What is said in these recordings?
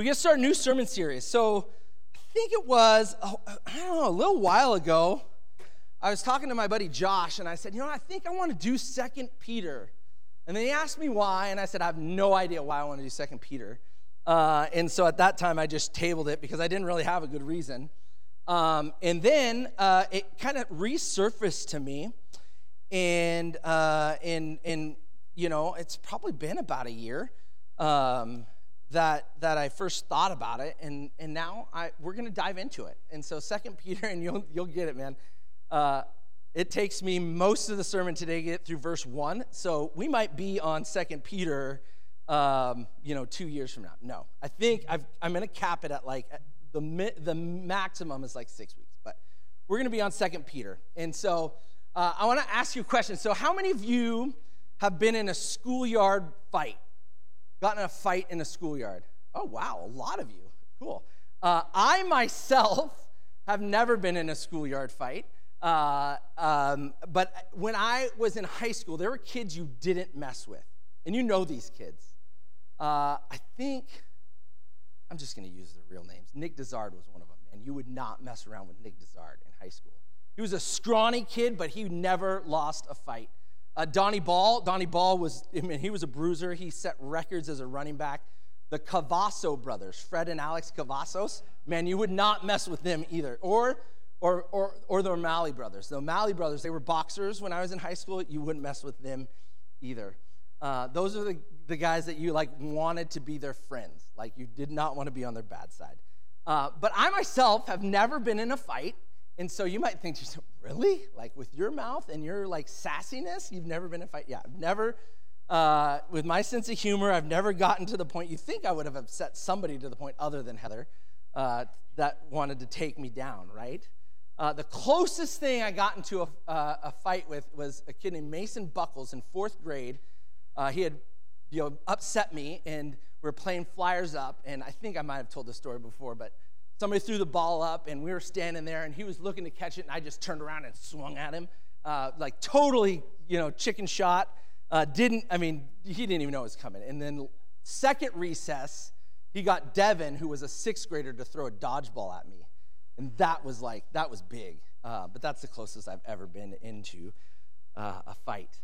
we get to start a new sermon series. So I think it was, oh, I don't know, a little while ago, I was talking to my buddy Josh, and I said, you know, I think I want to do Second Peter. And then he asked me why, and I said, I have no idea why I want to do Second Peter. Uh, and so at that time, I just tabled it because I didn't really have a good reason. Um, and then uh, it kind of resurfaced to me, and uh, and and you know, it's probably been about a year. Um, that that I first thought about it, and and now I we're gonna dive into it. And so Second Peter, and you'll you'll get it, man. Uh, it takes me most of the sermon today to get through verse one, so we might be on Second Peter, um, you know, two years from now. No, I think i am gonna cap it at like the the maximum is like six weeks, but we're gonna be on Second Peter, and so uh, I want to ask you a question. So, how many of you have been in a schoolyard fight? Gotten in a fight in a schoolyard. Oh, wow, a lot of you. Cool. Uh, I myself have never been in a schoolyard fight. Uh, um, but when I was in high school, there were kids you didn't mess with. And you know these kids. Uh, I think, I'm just going to use their real names. Nick Dezard was one of them. And you would not mess around with Nick Dezard in high school. He was a scrawny kid, but he never lost a fight. Uh, Donnie Ball, Donnie Ball was, I mean, he was a bruiser. He set records as a running back. The Cavasso brothers, Fred and Alex Cavassos, man, you would not mess with them either. Or, or, or, or the O'Malley brothers. The O'Malley brothers, they were boxers when I was in high school. You wouldn't mess with them either. Uh, those are the, the guys that you like wanted to be their friends. Like you did not want to be on their bad side. Uh, but I myself have never been in a fight. And so you might think, to yourself, really? Like with your mouth and your like sassiness, you've never been in a fight? Yeah, I've never, uh, with my sense of humor, I've never gotten to the point, you think I would have upset somebody to the point other than Heather uh, that wanted to take me down, right? Uh, the closest thing I got into a, uh, a, fight with was a kid named Mason Buckles in fourth grade. Uh, he had you know, upset me, and we were playing flyers up, and I think I might have told this story before, but somebody threw the ball up and we were standing there and he was looking to catch it and i just turned around and swung at him. Uh, like totally you know chicken shot. Uh, didn't i mean he didn't even know it was coming. And then second recess he got devin who was a sixth grader to throw a dodgeball at me. And that was like that was big. Uh, but that's the closest i've ever been into uh, a fight.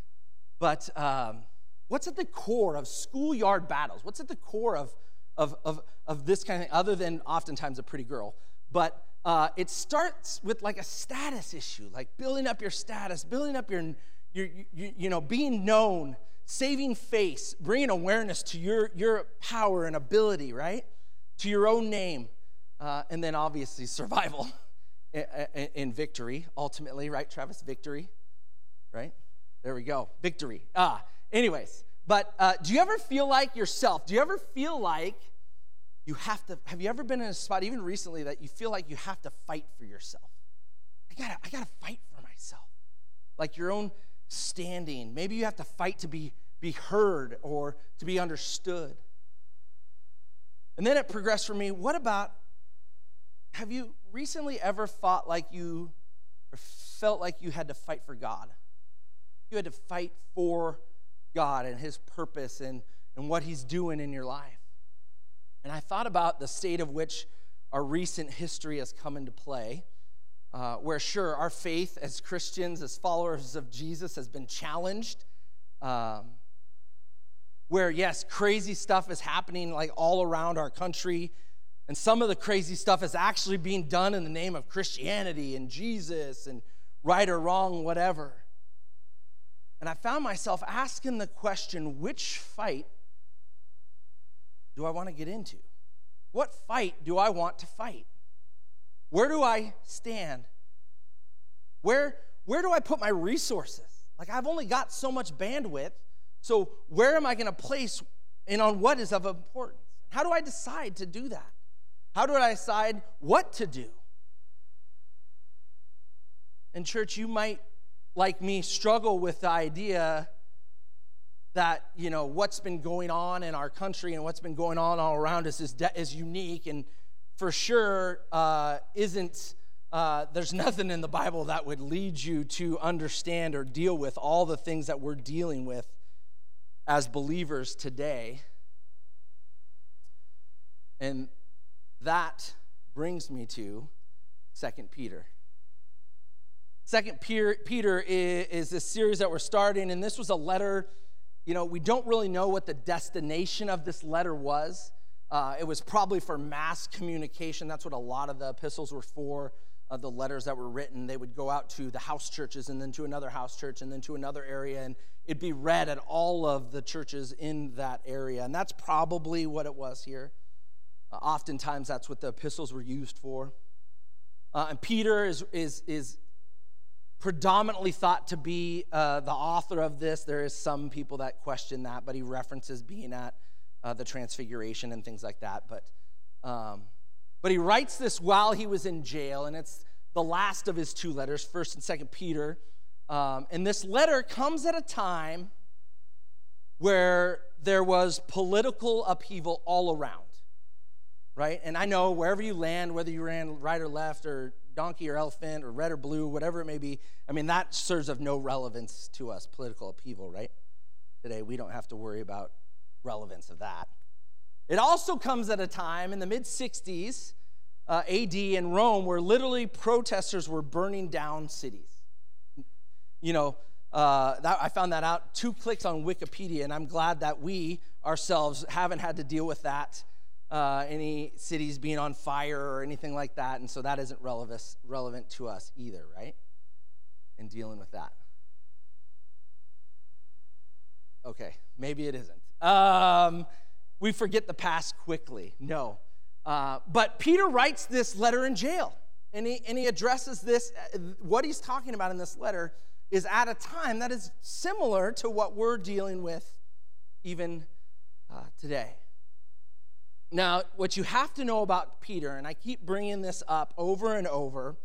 But um, what's at the core of schoolyard battles? What's at the core of of, of, of this kind of thing, other than oftentimes a pretty girl. But uh, it starts with like a status issue, like building up your status, building up your, your, your you know, being known, saving face, bringing awareness to your, your power and ability, right? To your own name. Uh, and then obviously survival in victory, ultimately, right, Travis? Victory, right? There we go. Victory. Ah, anyways, but uh, do you ever feel like yourself? Do you ever feel like you have to? Have you ever been in a spot, even recently, that you feel like you have to fight for yourself? I gotta, I gotta fight for myself. Like your own standing. Maybe you have to fight to be, be heard or to be understood. And then it progressed for me. What about have you recently ever fought like you or felt like you had to fight for God? You had to fight for God and His purpose and, and what He's doing in your life. And I thought about the state of which our recent history has come into play, uh, where, sure, our faith as Christians, as followers of Jesus, has been challenged. Um, where, yes, crazy stuff is happening like all around our country. And some of the crazy stuff is actually being done in the name of Christianity and Jesus and right or wrong, whatever. And I found myself asking the question which fight do I want to get into? What fight do I want to fight? Where do I stand? Where, where do I put my resources? Like, I've only got so much bandwidth, so where am I going to place and on what is of importance? How do I decide to do that? How do I decide what to do? And, church, you might like me struggle with the idea that you know what's been going on in our country and what's been going on all around us is, de- is unique and for sure uh, isn't uh, there's nothing in the bible that would lead you to understand or deal with all the things that we're dealing with as believers today And that brings me to Second Peter. Second Peter is this series that we're starting, and this was a letter. You know, we don't really know what the destination of this letter was. Uh, it was probably for mass communication. That's what a lot of the epistles were for. Uh, the letters that were written, they would go out to the house churches and then to another house church and then to another area, and it'd be read at all of the churches in that area. And that's probably what it was here. Uh, oftentimes, that's what the epistles were used for. Uh, and Peter is, is, is predominantly thought to be uh, the author of this. There is some people that question that, but he references being at uh, the Transfiguration and things like that. But, um, but he writes this while he was in jail, and it's the last of his two letters, First and Second Peter. Um, and this letter comes at a time where there was political upheaval all around, right? And I know wherever you land, whether you ran right or left or donkey or elephant or red or blue, whatever it may be. I mean, that serves of no relevance to us, political upheaval, right? Today, we don't have to worry about relevance of that. It also comes at a time in the mid 60s uh, AD in Rome where literally protesters were burning down cities. You know, uh, that, I found that out two clicks on Wikipedia, and I'm glad that we ourselves haven't had to deal with that uh, any cities being on fire or anything like that. And so that isn't relevant, relevant to us either, right? In dealing with that. Okay, maybe it isn't. Um, we forget the past quickly. No. Uh, but Peter writes this letter in jail, and he, and he addresses this. Uh, what he's talking about in this letter is at a time that is similar to what we're dealing with even uh, today. Now, what you have to know about Peter, and I keep bringing this up over and over,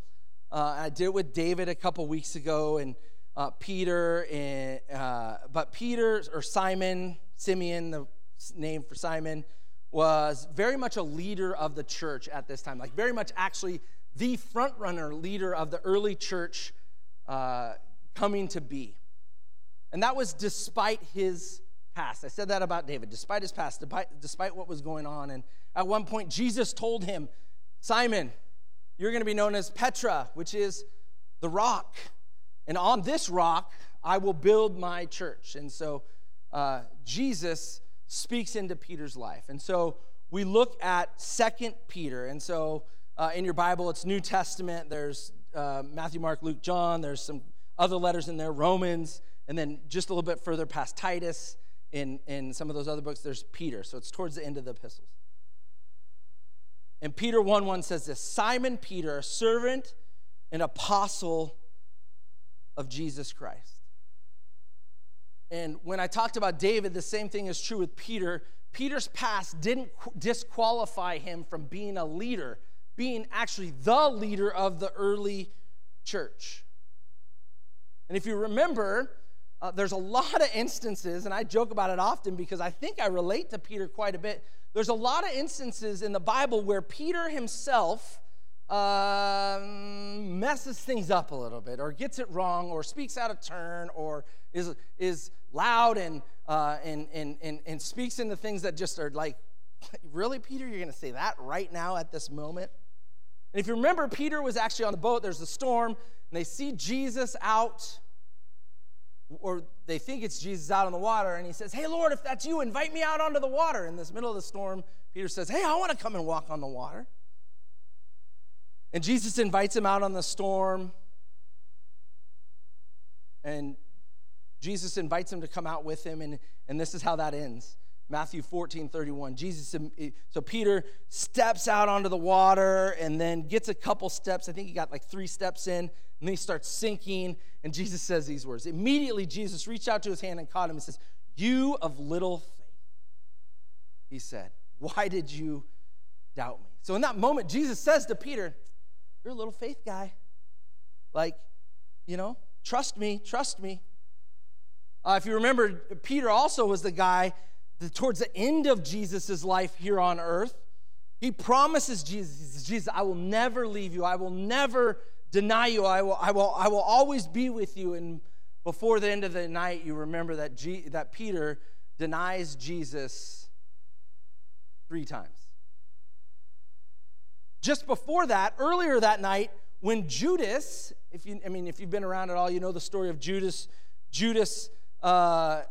uh, I did it with David a couple weeks ago, and uh, Peter, and, uh, but Peter or Simon, Simeon, the name for Simon, was very much a leader of the church at this time, like very much actually the front runner leader of the early church uh, coming to be. And that was despite his past. I said that about David, despite his past, despite, what was going on. And at one point, Jesus told him, Simon, you're going to be known as Petra, which is the rock. And on this rock, I will build my church. And so uh, Jesus speaks into Peter's life. And so we look at Second Peter. And so uh, in your Bible, it's New Testament. There's uh, Matthew, Mark, Luke, John. There's some other letters in there, Romans, and then just a little bit further past Titus in, in some of those other books, there's Peter. So it's towards the end of the epistles. And Peter 1 1 says this Simon Peter, a servant and apostle of Jesus Christ. And when I talked about David, the same thing is true with Peter. Peter's past didn't disqualify him from being a leader, being actually the leader of the early church. And if you remember, uh, there's a lot of instances, and I joke about it often because I think I relate to Peter quite a bit. There's a lot of instances in the Bible where Peter himself um, messes things up a little bit, or gets it wrong, or speaks out of turn, or is, is loud and, uh, and, and, and, and speaks into things that just are like, really, Peter, you're going to say that right now at this moment? And if you remember, Peter was actually on the boat, there's a storm, and they see Jesus out or they think it's Jesus out on the water, and he says, Hey, Lord, if that's you, invite me out onto the water. In this middle of the storm, Peter says, Hey, I want to come and walk on the water. And Jesus invites him out on the storm, and Jesus invites him to come out with him, and, and this is how that ends. Matthew 14, 31. Jesus, so Peter steps out onto the water and then gets a couple steps. I think he got like three steps in, and then he starts sinking. And Jesus says these words. Immediately, Jesus reached out to his hand and caught him and says, You of little faith. He said, Why did you doubt me? So in that moment, Jesus says to Peter, You're a little faith guy. Like, you know, trust me, trust me. Uh, if you remember, Peter also was the guy towards the end of Jesus' life here on earth, he promises Jesus, Jesus, I will never leave you. I will never deny you. I will, I will, I will always be with you. And before the end of the night, you remember that, G, that Peter denies Jesus three times. just before that, earlier that night, when Judas, if you, I mean, if you've been around at all, you know the story of Judas. Judas, uh, uh,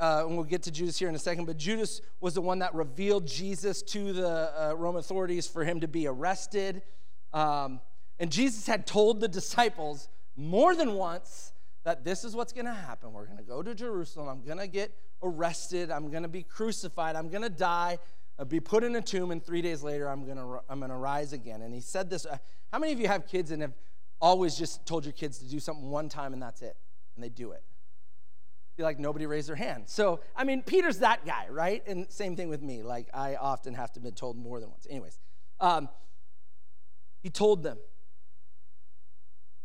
uh, and we'll get to Judas here in a second, but Judas was the one that revealed Jesus to the uh, Roman authorities for him to be arrested. Um, and Jesus had told the disciples more than once that this is what's going to happen. We're going to go to Jerusalem. I'm going to get arrested. I'm going to be crucified. I'm going to die, I'll be put in a tomb, and three days later, I'm going to, I'm going to rise again. And he said this. Uh, how many of you have kids and have always just told your kids to do something one time and that's it? And they do it. Like nobody raised their hand. So, I mean, Peter's that guy, right? And same thing with me. Like, I often have to be told more than once. Anyways, um, he told them,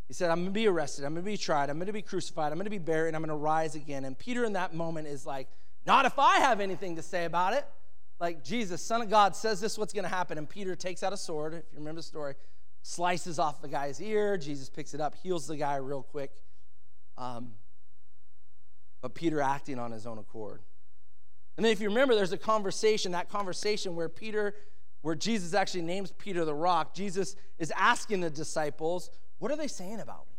he said, I'm going to be arrested. I'm going to be tried. I'm going to be crucified. I'm going to be buried. I'm going to rise again. And Peter, in that moment, is like, Not if I have anything to say about it. Like, Jesus, Son of God, says this what's going to happen. And Peter takes out a sword, if you remember the story, slices off the guy's ear. Jesus picks it up, heals the guy real quick. Um, but Peter acting on his own accord. And then, if you remember, there's a conversation, that conversation where Peter, where Jesus actually names Peter the rock, Jesus is asking the disciples, what are they saying about me?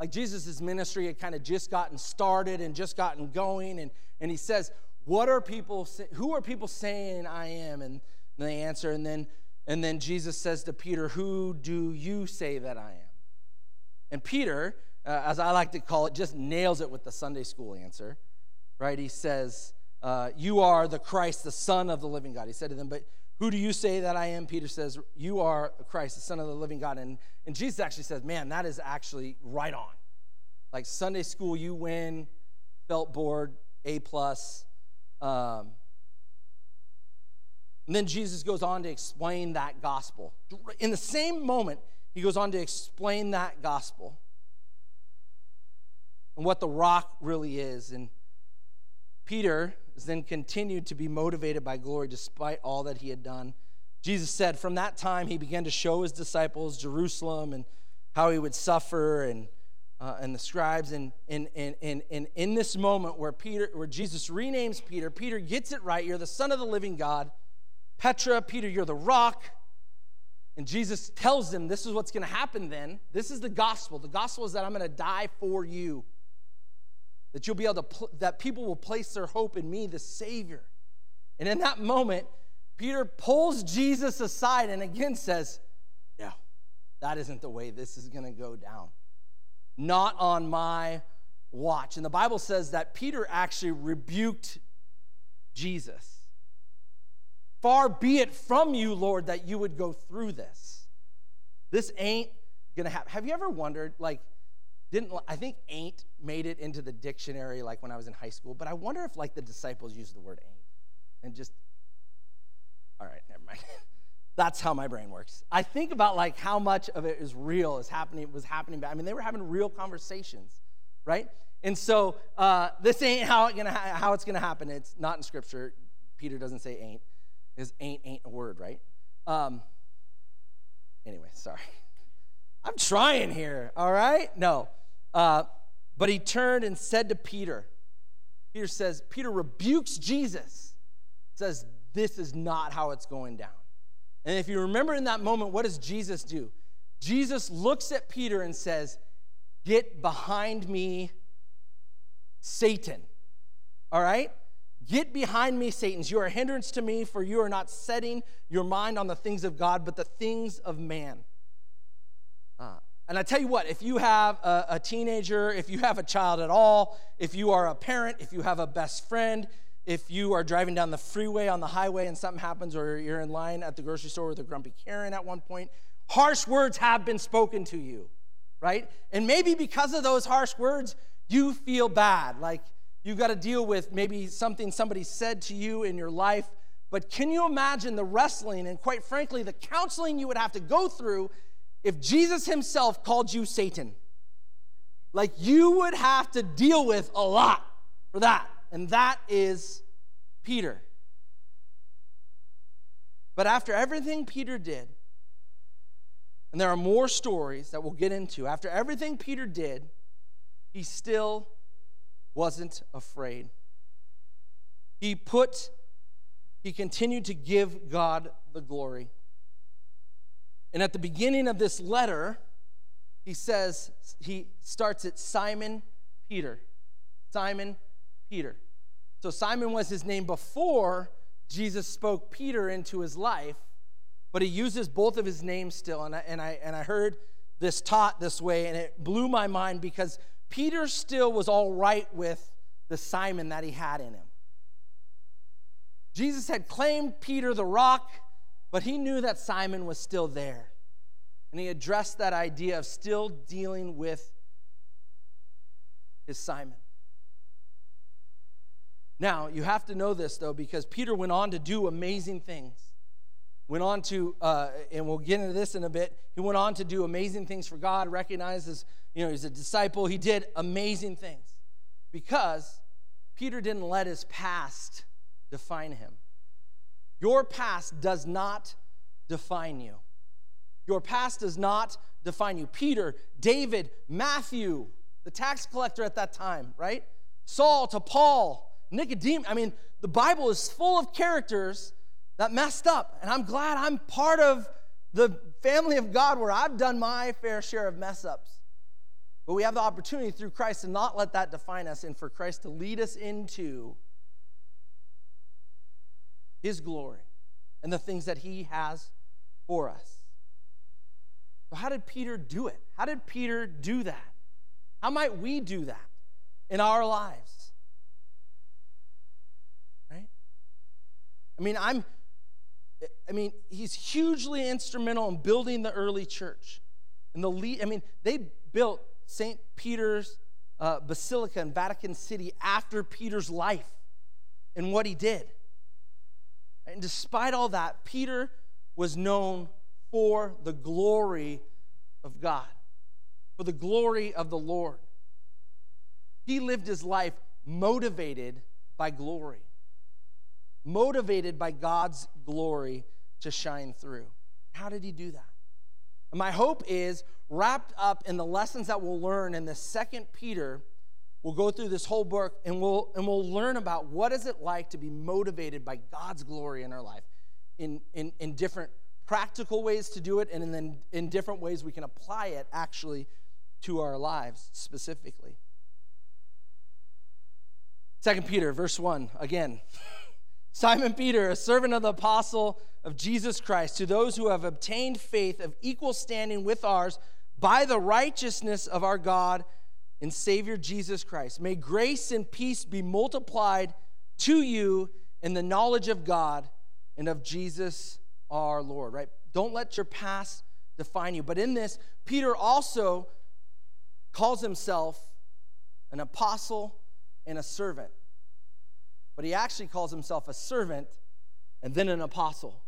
Like Jesus' ministry had kind of just gotten started and just gotten going. And, and he says, What are people, who are people saying I am? And they answer, and then, and then Jesus says to Peter, Who do you say that I am? And Peter, uh, as I like to call it, just nails it with the Sunday school answer, right? He says, uh, You are the Christ, the Son of the living God. He said to them, But who do you say that I am? Peter says, You are Christ, the Son of the living God. And, and Jesus actually says, Man, that is actually right on. Like Sunday school, you win, felt board, A plus. Um, and then Jesus goes on to explain that gospel. In the same moment, he goes on to explain that gospel and what the rock really is. And Peter is then continued to be motivated by glory despite all that he had done. Jesus said, From that time, he began to show his disciples Jerusalem and how he would suffer and, uh, and the scribes. And, and, and, and, and in this moment where, Peter, where Jesus renames Peter, Peter gets it right. You're the Son of the living God. Petra, Peter, you're the rock. And Jesus tells them this is what's going to happen then. This is the gospel. The gospel is that I'm going to die for you that you'll be able to pl- that people will place their hope in me the savior. And in that moment peter pulls jesus aside and again says no that isn't the way this is going to go down. Not on my watch. And the bible says that peter actually rebuked jesus. Far be it from you lord that you would go through this. This ain't gonna happen have you ever wondered like didn't I think ain't made it into the dictionary like when I was in high school, but I wonder if like the disciples used the word ain't and just all right, never mind. That's how my brain works. I think about like how much of it is real is happening was happening. I mean, they were having real conversations, right? And so uh, this ain't how it gonna ha- how it's gonna happen. It's not in scripture. Peter doesn't say ain't. Is ain't ain't a word, right? Um, anyway, sorry. I'm trying here. All right, no. Uh, but he turned and said to Peter, Peter says, Peter rebukes Jesus, says, This is not how it's going down. And if you remember in that moment, what does Jesus do? Jesus looks at Peter and says, Get behind me, Satan. All right? Get behind me, Satan. You are a hindrance to me, for you are not setting your mind on the things of God, but the things of man. And I tell you what, if you have a, a, teenager, if you have a child at all, if you are a parent, if you have a best friend, if you are driving down the freeway on the highway and something happens, or you're in line at the grocery store with a grumpy Karen at one point, harsh words have been spoken to you, right? And maybe because of those harsh words, you feel bad. Like you've got to deal with maybe something somebody said to you in your life. But can you imagine the wrestling and, quite frankly, the counseling you would have to go through if Jesus himself called you Satan, like you would have to deal with a lot for that. And that is Peter. But after everything Peter did, and there are more stories that we'll get into, after everything Peter did, he still wasn't afraid. He put, he continued to give God the glory. And at the beginning of this letter, he says, he starts at Simon Peter. Simon Peter. So Simon was his name before Jesus spoke Peter into his life, but he uses both of his names still. And I, and I, and I heard this taught this way, and it blew my mind because Peter still was all right with the Simon that he had in him. Jesus had claimed Peter the rock, but he knew that Simon was still there. And he addressed that idea of still dealing with his Simon. Now, you have to know this, though, because Peter went on to do amazing things. Went on to, uh, and we'll get into this in a bit, he went on to do amazing things for God, recognizes, you know, he's a disciple. He did amazing things because Peter didn't let his past define him. Your past does not define you. Your past does not define you. Peter, David, Matthew, the tax collector at that time, right? Saul to Paul, Nicodemus. I mean, the Bible is full of characters that messed up. And I'm glad I'm part of the family of God where I've done my fair share of mess ups. But we have the opportunity through Christ to not let that define us and for Christ to lead us into his glory and the things that he has for us. So, how did Peter do it? How did Peter do that? How might we do that in our lives? Right? I mean, I'm I mean, he's hugely instrumental in building the early church. And the lead, I mean, they built St. Peter's uh, Basilica in Vatican City after Peter's life and what he did. And despite all that, Peter was known for the glory of God, for the glory of the Lord. He lived his life motivated by glory, motivated by God's glory to shine through. How did he do that? And my hope is wrapped up in the lessons that we'll learn in the second Peter. We'll go through this whole book and we'll and we'll learn about what is it like to be motivated by God's glory in our life in, in, in different practical ways to do it and then in different ways we can apply it actually to our lives specifically. Second Peter, verse 1, again. Simon Peter, a servant of the apostle of Jesus Christ, to those who have obtained faith of equal standing with ours by the righteousness of our God and Savior Jesus Christ. May grace and peace be multiplied to you in the knowledge of God and of Jesus our Lord, right? Don't let your past define you. But in this, Peter also calls himself an apostle and a servant. But he actually calls himself a servant and then an apostle.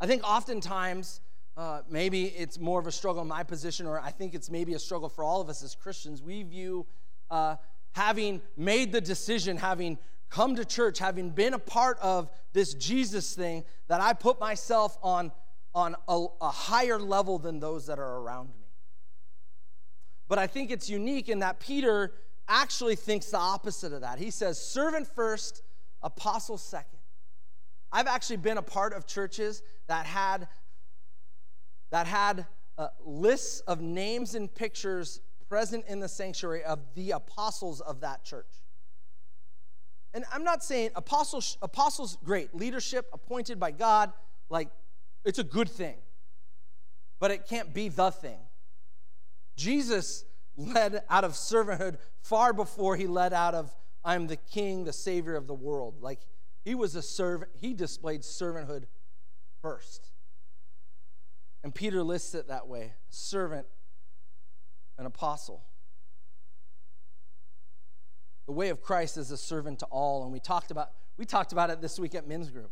I think oftentimes, uh, maybe it's more of a struggle in my position, or I think it's maybe a struggle for all of us as Christians. We view uh, having made the decision, having come to church, having been a part of this Jesus thing, that I put myself on, on a, a higher level than those that are around me. But I think it's unique in that Peter actually thinks the opposite of that. He says, servant first, apostle second. I've actually been a part of churches that had that had uh, lists of names and pictures present in the sanctuary of the apostles of that church. And I'm not saying apostles, apostles, great, leadership appointed by God, like it's a good thing, but it can't be the thing. Jesus led out of servanthood far before he led out of I'm the king, the savior of the world. Like he was a servant, he displayed servanthood first. And Peter lists it that way servant, an apostle. The way of Christ is a servant to all. And we talked about, we talked about it this week at men's group.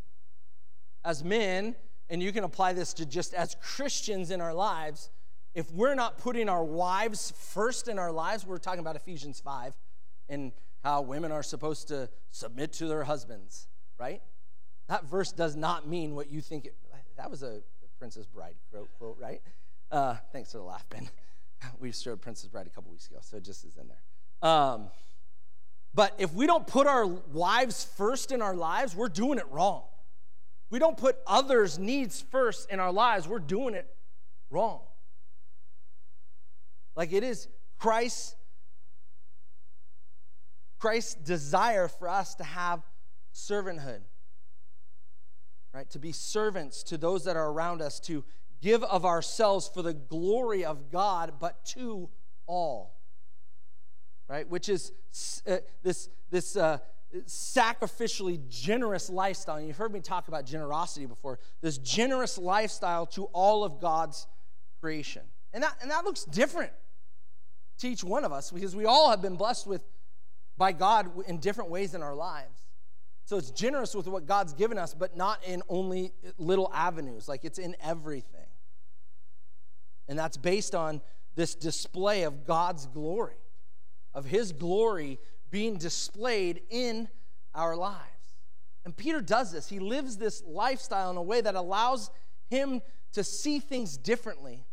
As men, and you can apply this to just as Christians in our lives, if we're not putting our wives first in our lives, we're talking about Ephesians 5 and how women are supposed to submit to their husbands, right? That verse does not mean what you think it, that was a Princess Bride quote, quote right? Uh, thanks for the laugh, Ben. We showed Princess Bride a couple weeks ago, so it just is in there. Um, but if we don't put our wives first in our lives, we're doing it wrong. We don't put others' needs first in our lives, we're doing it wrong. Like it is Christ's Christ's desire for us to have servanthood. Right? To be servants to those that are around us, to give of ourselves for the glory of God, but to all. Right? Which is uh, this, this uh, sacrificially generous lifestyle. And you've heard me talk about generosity before. This generous lifestyle to all of God's creation. And that, and that looks different to each one of us because we all have been blessed with by God in different ways in our lives. So it's generous with what God's given us, but not in only little avenues. Like it's in everything. And that's based on this display of God's glory, of His glory being displayed in our lives. And Peter does this. He lives this lifestyle in a way that allows him to see things differently,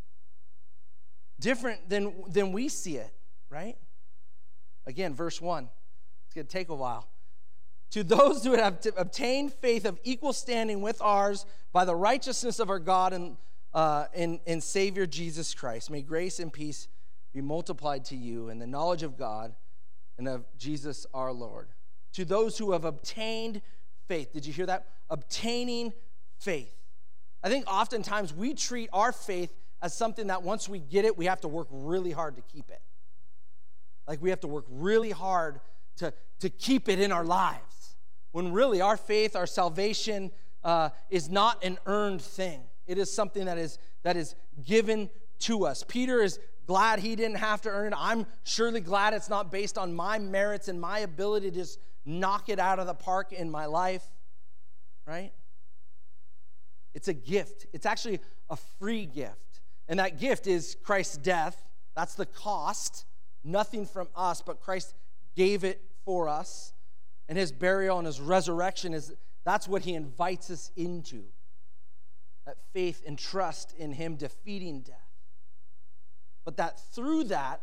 different than, than we see it, right? Again, verse 1. It's going to take a while. To those who have obtained faith of equal standing with ours by the righteousness of our God and, uh, and, and Savior Jesus Christ, may grace and peace be multiplied to you in the knowledge of God and of Jesus our Lord. To those who have obtained faith. Did you hear that? Obtaining faith. I think oftentimes we treat our faith as something that once we get it, we have to work really hard to keep it. Like we have to work really hard to, to keep it in our lives. When really our faith, our salvation uh, is not an earned thing. It is something that is, that is given to us. Peter is glad he didn't have to earn it. I'm surely glad it's not based on my merits and my ability to just knock it out of the park in my life, right? It's a gift. It's actually a free gift. And that gift is Christ's death. That's the cost. Nothing from us, but Christ gave it for us. And his burial and his resurrection is that's what he invites us into. That faith and trust in him defeating death but that through that,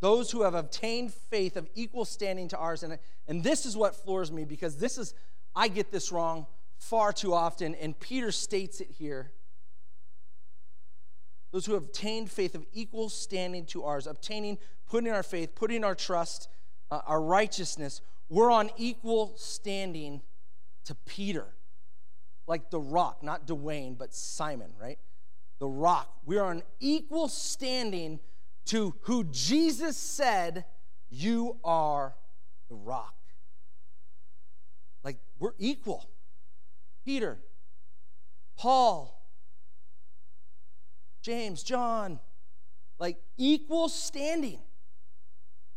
those who have obtained faith of equal standing to ours, and, and this is what floors me because this is, I get this wrong far too often, and Peter states it here. Those who have obtained faith of equal standing to ours, obtaining, putting our faith, putting our trust, uh, our righteousness, we're on equal standing to Peter. Like the rock, not Dwayne, but Simon, right? the rock. We are on equal standing to who Jesus said, You are the rock. Like we're equal. Peter, Paul, James, John, like equal standing.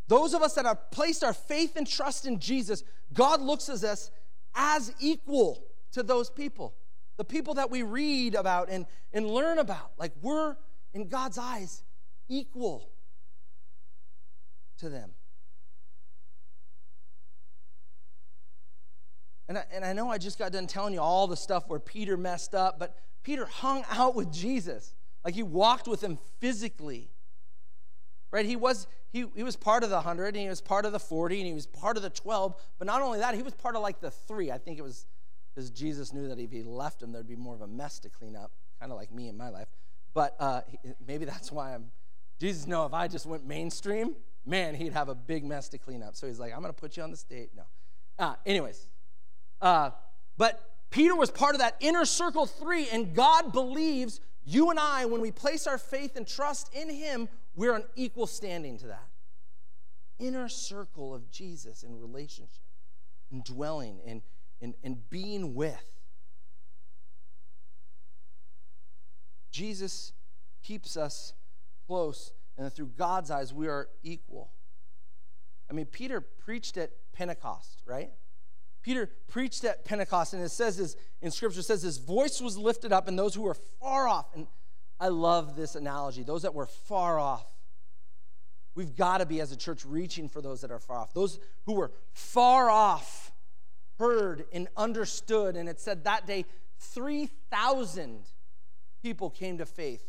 Those of us that have placed our faith and trust in Jesus, God looks at us as equal to those people the people that we read about and, and learn about. Like we're, in God's eyes, equal to them. And I, and I know I just got done telling you all the stuff where Peter messed up, but Peter hung out with Jesus. Like he walked with him physically. Right? He was he, he was part of the 100 and he was part of the 40 and he was part of the 12, but not only that, he was part of like the 3. I think it was because Jesus knew that if he left him, there'd be more of a mess to clean up, kind of like me in my life. But uh, maybe that's why I'm. Jesus know if I just went mainstream, man, he'd have a big mess to clean up. So he's like, I'm going to put you on the stage. No. Uh, anyways, uh, but Peter was part of that inner circle three, and God believes you and I, when we place our faith and trust in Him, we're on equal standing to that. Inner circle of Jesus in relationship and dwelling in and, and being with. Jesus keeps us close, and through God's eyes, we are equal. I mean, Peter preached at Pentecost, right? Peter preached at Pentecost, and it says this in Scripture, says his voice was lifted up, and those who were far off, and I love this analogy, those that were far off. We've got to be, as a church, reaching for those that are far off. Those who were far off heard and understood. And it said that day 3,000 people came to faith.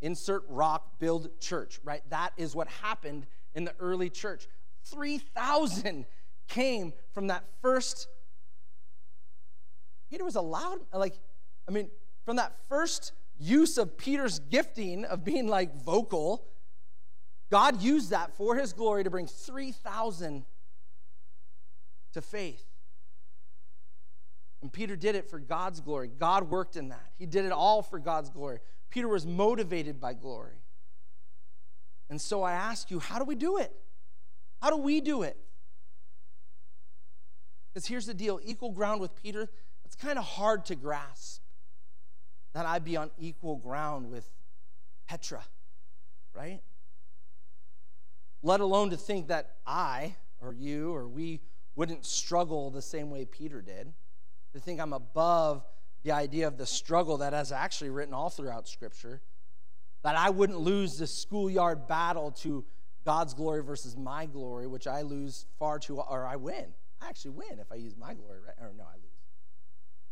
Insert rock, build church, right? That is what happened in the early church. 3,000 came from that first. Peter was allowed, like, I mean, from that first use of Peter's gifting of being like vocal, God used that for his glory to bring 3,000 to faith. And Peter did it for God's glory. God worked in that. He did it all for God's glory. Peter was motivated by glory. And so I ask you, how do we do it? How do we do it? Because here's the deal equal ground with Peter, it's kind of hard to grasp that I'd be on equal ground with Petra, right? Let alone to think that I or you or we wouldn't struggle the same way Peter did. To think I'm above the idea of the struggle that is actually written all throughout Scripture. That I wouldn't lose the schoolyard battle to God's glory versus my glory, which I lose far too, or I win. I actually win if I use my glory, right? Or no, I lose.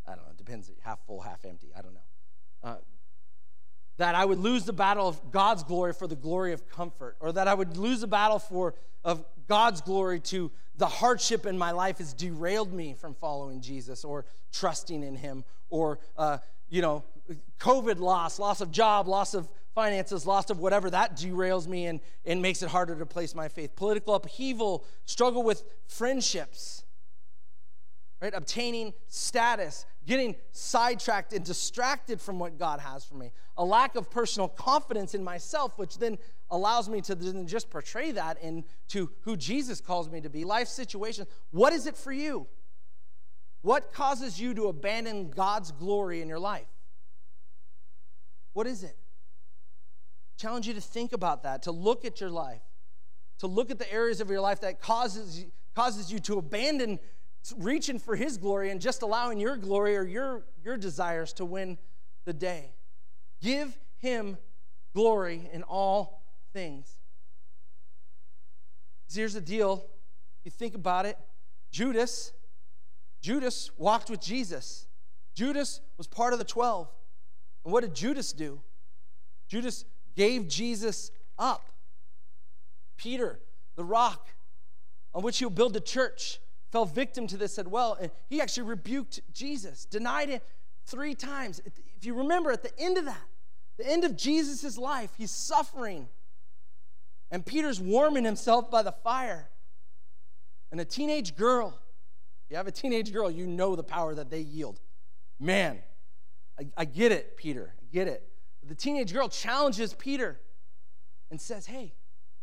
I don't know. It depends. Half full, half empty. I don't know. Uh, that I would lose the battle of God's glory for the glory of comfort, or that I would lose the battle for of God's glory to the hardship in my life has derailed me from following Jesus or trusting in Him, or uh, you know, COVID loss, loss of job, loss of finances, loss of whatever, that derails me and, and makes it harder to place my faith. Political upheaval, struggle with friendships, right? Obtaining status, getting sidetracked and distracted from what God has for me. A lack of personal confidence in myself, which then allows me to then just portray that into who Jesus calls me to be. Life situations. What is it for you? What causes you to abandon God's glory in your life? What is it? Challenge you to think about that, to look at your life, to look at the areas of your life that causes, causes you to abandon reaching for his glory and just allowing your glory or your, your desires to win the day. Give him glory in all things. Here's the deal. You think about it. Judas, Judas walked with Jesus. Judas was part of the 12. And what did Judas do? Judas gave Jesus up. Peter, the rock on which he'll build the church, fell victim to this as well. And he actually rebuked Jesus, denied him three times. If you remember, at the end of that, the end of Jesus' life, he's suffering. And Peter's warming himself by the fire. And a teenage girl, you have a teenage girl, you know the power that they yield. Man, I, I get it, Peter. I get it. But the teenage girl challenges Peter and says, Hey,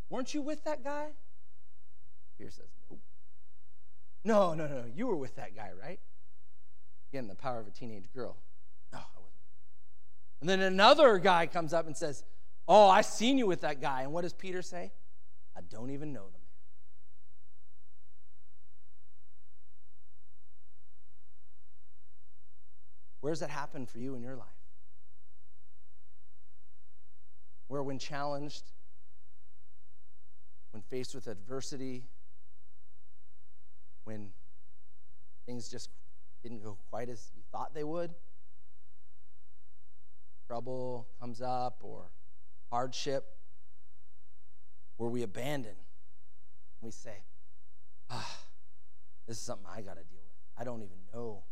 weren't you with that guy? Peter says, no, no, no. You were with that guy, right? Again, the power of a teenage girl. No, I wasn't. And then another guy comes up and says, Oh, I seen you with that guy. And what does Peter say? I don't even know the man. Where does that happen for you in your life? Where, when challenged, when faced with adversity, when things just didn't go quite as you thought they would. Trouble comes up or hardship where we abandon. We say, ah, this is something I got to deal with. I don't even know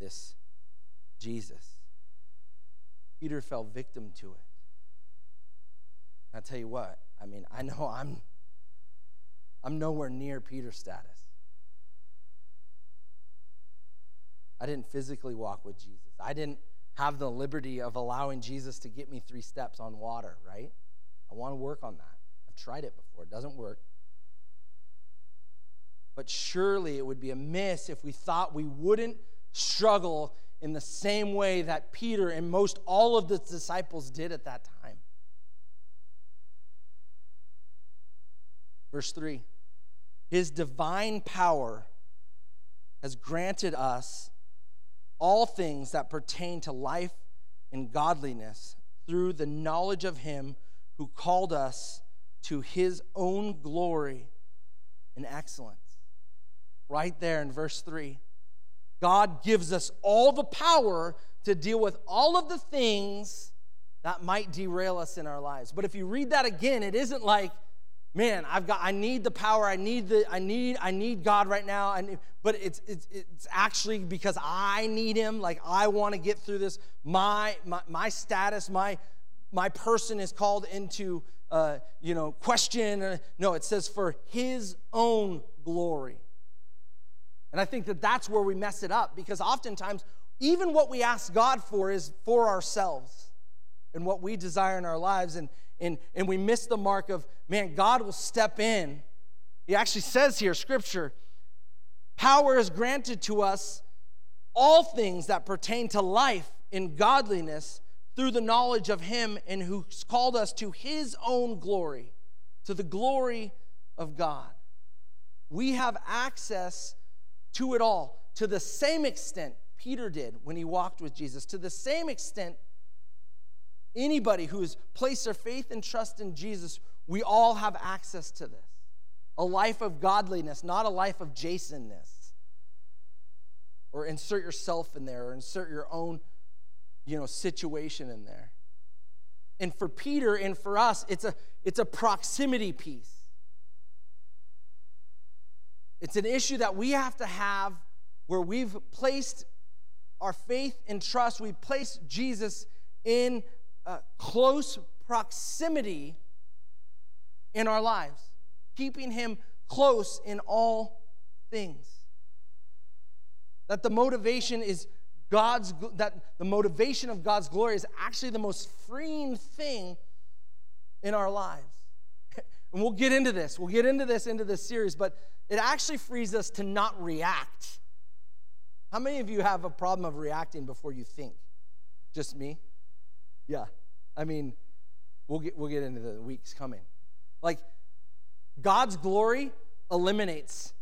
this Jesus. Peter fell victim to it. I tell you what, I mean, I know I'm I'm nowhere near Peter's status. I didn't physically walk with Jesus. I didn't have the liberty of allowing Jesus to get me three steps on water, right? I want to work on that. I've tried it before, it doesn't work. But surely it would be amiss if we thought we wouldn't struggle in the same way that Peter and most all of the disciples did at that time. Verse 3 His divine power has granted us all things that pertain to life and godliness through the knowledge of Him who called us to His own glory and excellence. Right there in verse 3. God gives us all the power to deal with all of the things that might derail us in our lives. But if you read that again, it isn't like man, I've got, I need the power. I need the, I need, I need God right now. And but it's, it's, it's actually because I need Him. Like I want to get through this. My, my, my status, my, my person is called into, uh, you know, question. Uh, no, it says for His own glory. And I think that that's where we mess it up because oftentimes, even what we ask God for is for ourselves and what we desire in our lives. And and, and we miss the mark of, man, God will step in. He actually says here, scripture, power is granted to us all things that pertain to life in godliness through the knowledge of Him and who's called us to His own glory, to the glory of God. We have access to it all to the same extent Peter did when he walked with Jesus, to the same extent Anybody who has placed their faith and trust in Jesus, we all have access to this. A life of godliness, not a life of Jasonness. Or insert yourself in there, or insert your own, you know, situation in there. And for Peter and for us, it's a it's a proximity piece. It's an issue that we have to have where we've placed our faith and trust, we've placed Jesus in uh, close proximity in our lives, keeping Him close in all things. That the motivation is God's, that the motivation of God's glory is actually the most freeing thing in our lives. And we'll get into this. We'll get into this into this series, but it actually frees us to not react. How many of you have a problem of reacting before you think? Just me? Yeah. I mean, we'll get, we'll get into the weeks coming. Like, God's glory eliminates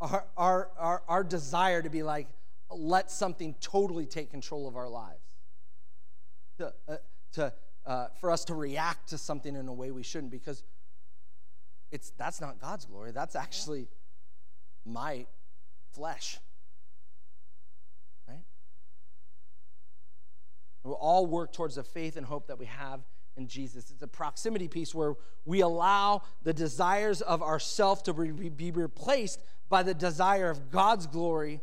our, our, our, our desire to be like, let something totally take control of our lives. To, uh, to, uh, for us to react to something in a way we shouldn't, because it's, that's not God's glory. That's actually my flesh. We all work towards the faith and hope that we have in Jesus. It's a proximity piece where we allow the desires of ourself to be replaced by the desire of God's glory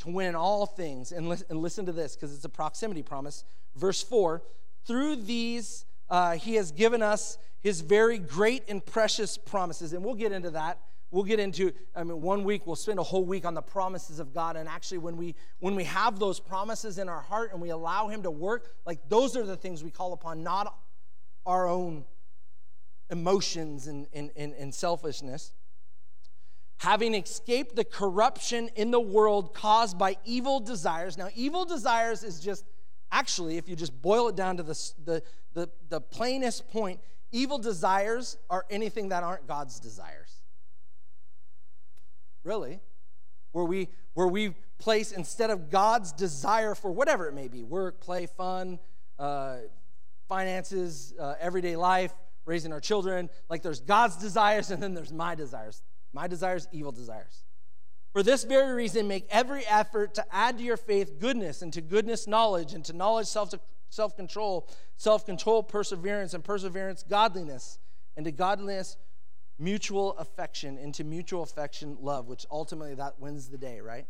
to win all things. And, and listen to this because it's a proximity promise. Verse 4 Through these, uh, he has given us his very great and precious promises. And we'll get into that we'll get into i mean one week we'll spend a whole week on the promises of god. And actually when we when we have those promises in our heart and we allow him to work like those are the things we call upon not our own emotions and, and, and, and selfishness. Having escaped the corruption in the world caused by evil desires. Now evil desires is just actually if you just boil it down to the, the, the, the plainest point evil desires are anything that aren't god's desires really, where we where we place instead of God's desire for whatever it may be, work, play, fun, uh, finances, uh, everyday life, raising our children. Like there's God's desires and then there's my desires. My desires, evil desires. For this very reason, make every effort to add to your faith goodness, and to goodness, knowledge, and to knowledge, self control, self control, perseverance, and perseverance, godliness, and to godliness, mutual affection into mutual affection love which ultimately that wins the day right?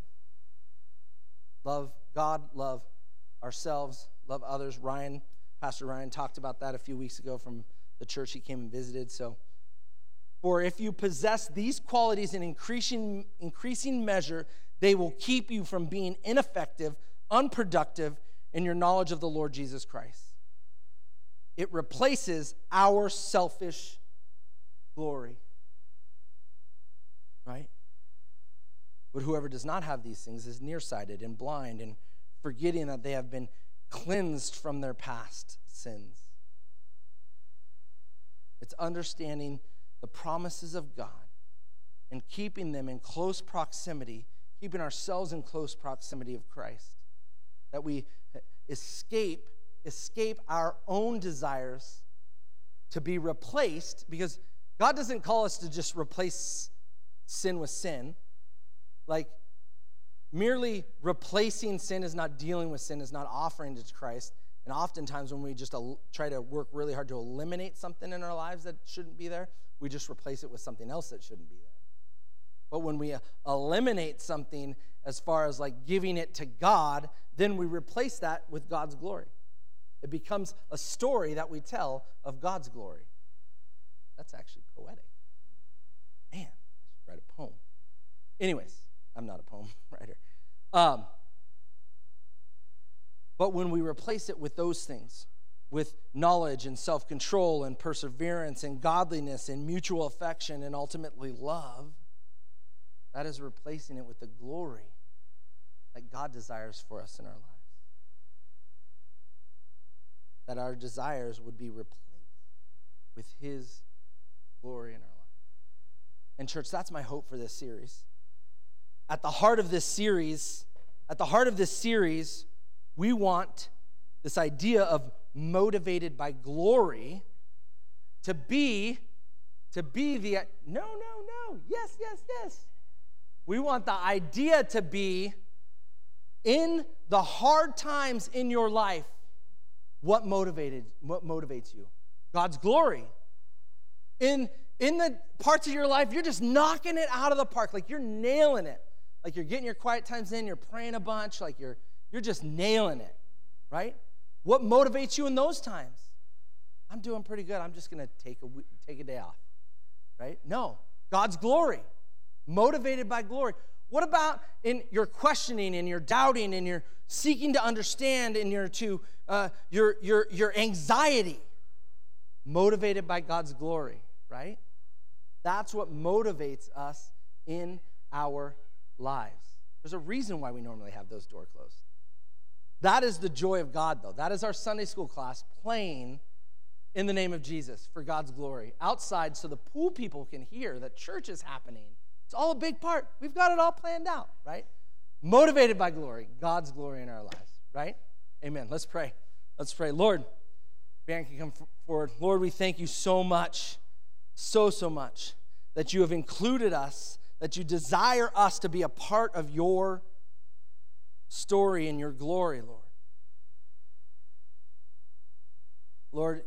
Love god love ourselves love others. Ryan pastor ryan talked about that a few weeks ago from the church he came and visited. So for if you possess these qualities in increasing increasing measure they will keep you from being ineffective unproductive in your knowledge of the lord jesus christ. It replaces our selfish glory. Right? But whoever does not have these things is nearsighted and blind and forgetting that they have been cleansed from their past sins. It's understanding the promises of God and keeping them in close proximity, keeping ourselves in close proximity of Christ. That we escape escape our own desires to be replaced because God doesn't call us to just replace sin with sin. Like, merely replacing sin is not dealing with sin, is not offering to Christ. And oftentimes, when we just try to work really hard to eliminate something in our lives that shouldn't be there, we just replace it with something else that shouldn't be there. But when we uh, eliminate something as far as like giving it to God, then we replace that with God's glory. It becomes a story that we tell of God's glory. That's actually poetic. Man, I should write a poem. Anyways, I'm not a poem writer. Um, but when we replace it with those things, with knowledge and self control and perseverance and godliness and mutual affection and ultimately love, that is replacing it with the glory that God desires for us in our lives. That our desires would be replaced with His glory in our life. And, church, that's my hope for this series. At the heart of this series, at the heart of this series, we want this idea of motivated by glory to be to be the no no no yes yes yes we want the idea to be in the hard times in your life what motivated what motivates you god's glory in in the parts of your life you're just knocking it out of the park like you're nailing it like you're getting your quiet times in you're praying a bunch like you're you're just nailing it, right? What motivates you in those times? I'm doing pretty good. I'm just going to take a take a day off. Right? No. God's glory. Motivated by glory. What about in your questioning and your doubting and your seeking to understand and your to uh, your your your anxiety? Motivated by God's glory, right? That's what motivates us in our lives. There's a reason why we normally have those doors closed. That is the joy of God, though. That is our Sunday school class playing in the name of Jesus for God's glory outside so the pool people can hear that church is happening. It's all a big part. We've got it all planned out, right? Motivated by glory, God's glory in our lives, right? Amen. Let's pray. Let's pray. Lord, band can come forward. Lord, we thank you so much, so, so much that you have included us, that you desire us to be a part of your story in your glory, Lord. Lord,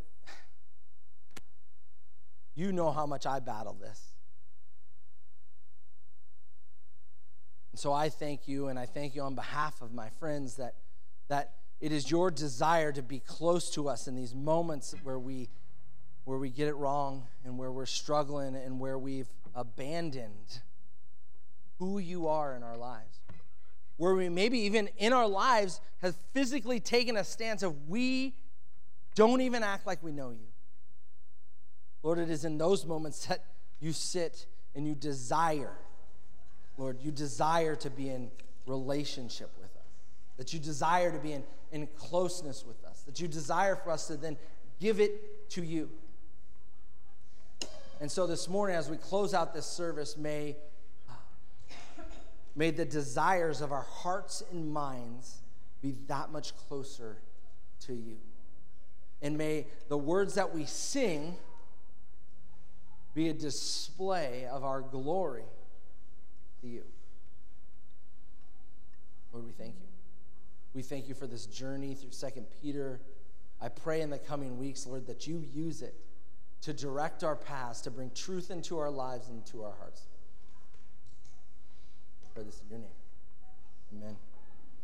you know how much I battle this. And so I thank you, and I thank you on behalf of my friends that, that it is your desire to be close to us in these moments where we, where we get it wrong and where we're struggling and where we've abandoned who you are in our lives where we maybe even in our lives have physically taken a stance of we don't even act like we know you. Lord, it is in those moments that you sit and you desire, Lord, you desire to be in relationship with us, that you desire to be in, in closeness with us, that you desire for us to then give it to you. And so this morning, as we close out this service, may uh, May the desires of our hearts and minds be that much closer to you. And may the words that we sing be a display of our glory to you. Lord, we thank you. We thank you for this journey through Second Peter. I pray in the coming weeks, Lord, that you use it to direct our paths, to bring truth into our lives and into our hearts pray this in your name. Amen.